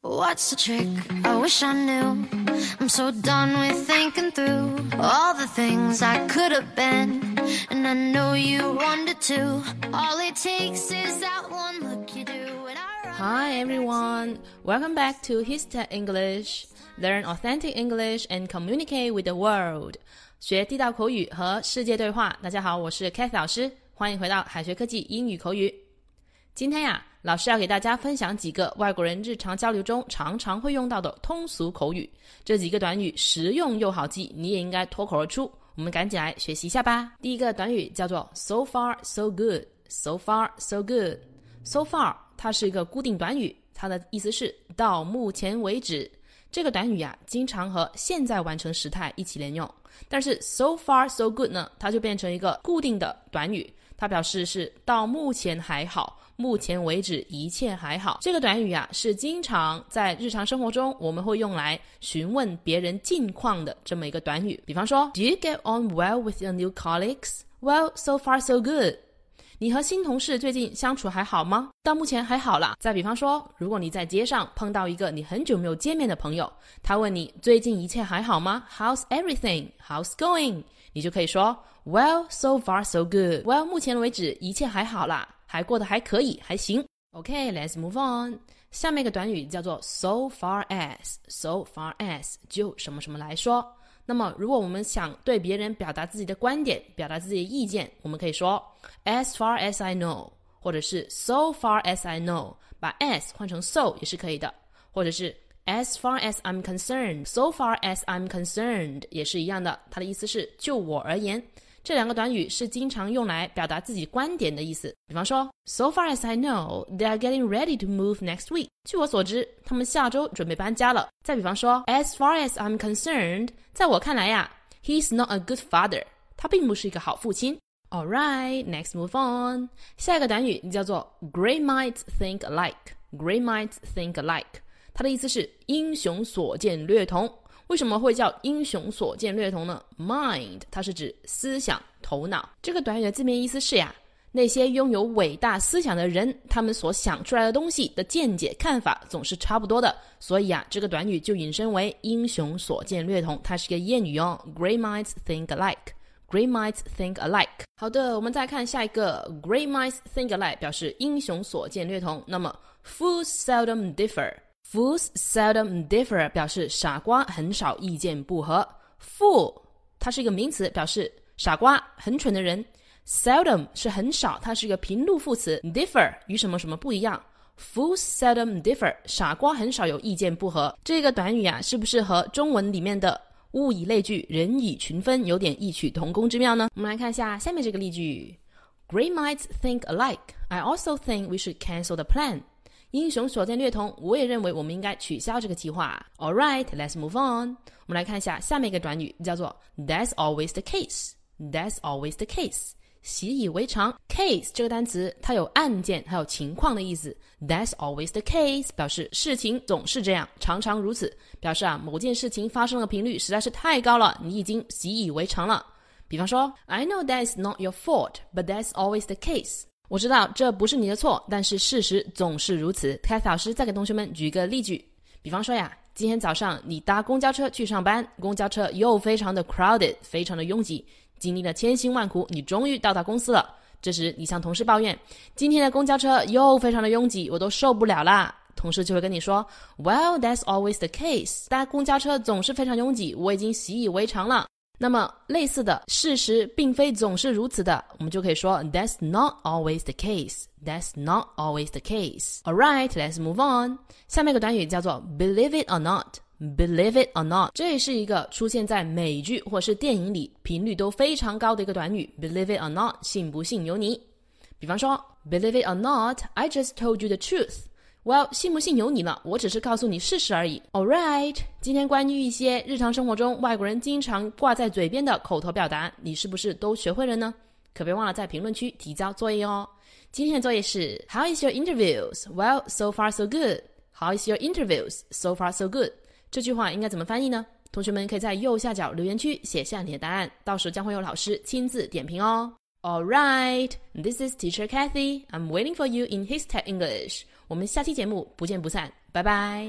What's the trick? I wish I knew. I'm so done with thinking through all the things I could have been. And I know you wanted to. All it takes is that one look you do. And I Hi everyone, welcome back to Histech English. Learn authentic English and communicate with the world. 学地道口语和世界对话。大家好，我是 Kathy 老师，欢迎回到海学科技英语口语。 今天呀，老师要给大家分享几个外国人日常交流中常常会用到的通俗口语。这几个短语实用又好记，你也应该脱口而出。我们赶紧来学习一下吧。第一个短语叫做 “so far so good”。So far so good。So far 它是一个固定短语，它的意思是到目前为止。这个短语呀，经常和现在完成时态一起连用。但是 so far so good 呢，它就变成一个固定的短语，他表示是到目前还好。目前为止一切还好。这个短语啊，是经常在日常生活中我们会用来询问别人近况的这么一个短语。比方说，Do you get on well with your new colleagues? Well, so far so good. 你和新同事最近相处还好吗？到目前还好啦。再比方说，如果你在街上碰到一个你很久没有见面的朋友，他问你最近一切还好吗？How's everything? How's going? 你就可以说，Well, so far so good. Well，目前为止一切还好啦。还过得还可以，还行。OK，let's move on。下面一个短语叫做 so far as，so far as 就什么什么来说。那么，如果我们想对别人表达自己的观点，表达自己的意见，我们可以说 as far as I know，或者是 so far as I know，把 as 换成 so 也是可以的，或者是 as far as I'm concerned，so far as I'm concerned 也是一样的，它的意思是就我而言。这两个短语是经常用来表达自己观点的意思。比方说，So far as I know, they are getting ready to move next week。据我所知，他们下周准备搬家了。再比方说，As far as I'm concerned，在我看来呀，He's not a good father。他并不是一个好父亲。All right, next move on。下一个短语叫做 Great minds think alike。Great minds think alike，它的意思是英雄所见略同。为什么会叫英雄所见略同呢？Mind，它是指思想、头脑。这个短语的字面意思是呀，那些拥有伟大思想的人，他们所想出来的东西的见解、看法总是差不多的。所以啊，这个短语就引申为英雄所见略同。它是个谚语哦，Great minds think alike。Great minds think alike。好的，我们再看下一个，Great minds think alike 表示英雄所见略同。那么，Fools seldom differ。Fools seldom differ 表示傻瓜很少意见不合。Fool 它是一个名词，表示傻瓜、很蠢的人。Seldom 是很少，它是一个平录副词。Differ 与什么什么不一样？Fools seldom differ 傻瓜很少有意见不合。这个短语啊，是不是和中文里面的物以类聚，人以群分有点异曲同工之妙呢？我们来看一下下面这个例句：Great minds think alike. I also think we should cancel the plan. 英雄所见略同，我也认为我们应该取消这个计划。All right, let's move on. 我们来看一下下面一个短语，叫做 That's always the case. That's always the case. 习以为常。Case 这个单词它有案件还有情况的意思。That's always the case 表示事情总是这样，常常如此，表示啊某件事情发生的频率实在是太高了，你已经习以为常了。比方说，I know that's not your fault, but that's always the case. 我知道这不是你的错，但是事实总是如此。凯老师再给同学们举一个例句，比方说呀，今天早上你搭公交车去上班，公交车又非常的 crowded，非常的拥挤，经历了千辛万苦，你终于到达公司了。这时你向同事抱怨，今天的公交车又非常的拥挤，我都受不了啦。同事就会跟你说，Well, that's always the case。搭公交车总是非常拥挤，我已经习以为常了。那么类似的事实并非总是如此的，我们就可以说 That's not always the case. That's not always the case. All right, let's move on. 下面一个短语叫做 Believe it or not. Believe it or not，这是一个出现在美剧或是电影里频率都非常高的一个短语。Believe it or not，信不信由你。比方说，Believe it or not, I just told you the truth. Well，信不信由你了，我只是告诉你事实而已。All right，今天关于一些日常生活中外国人经常挂在嘴边的口头表达，你是不是都学会了呢？可别忘了在评论区提交作业哦。今天的作业是 How is your interviews? Well, so far so good. How is your interviews? So far so good. 这句话应该怎么翻译呢？同学们可以在右下角留言区写下你的答案，到时将会有老师亲自点评哦。All right, this is Teacher Kathy. I'm waiting for you in His Tech English. 我们下期节目不见不散。拜拜。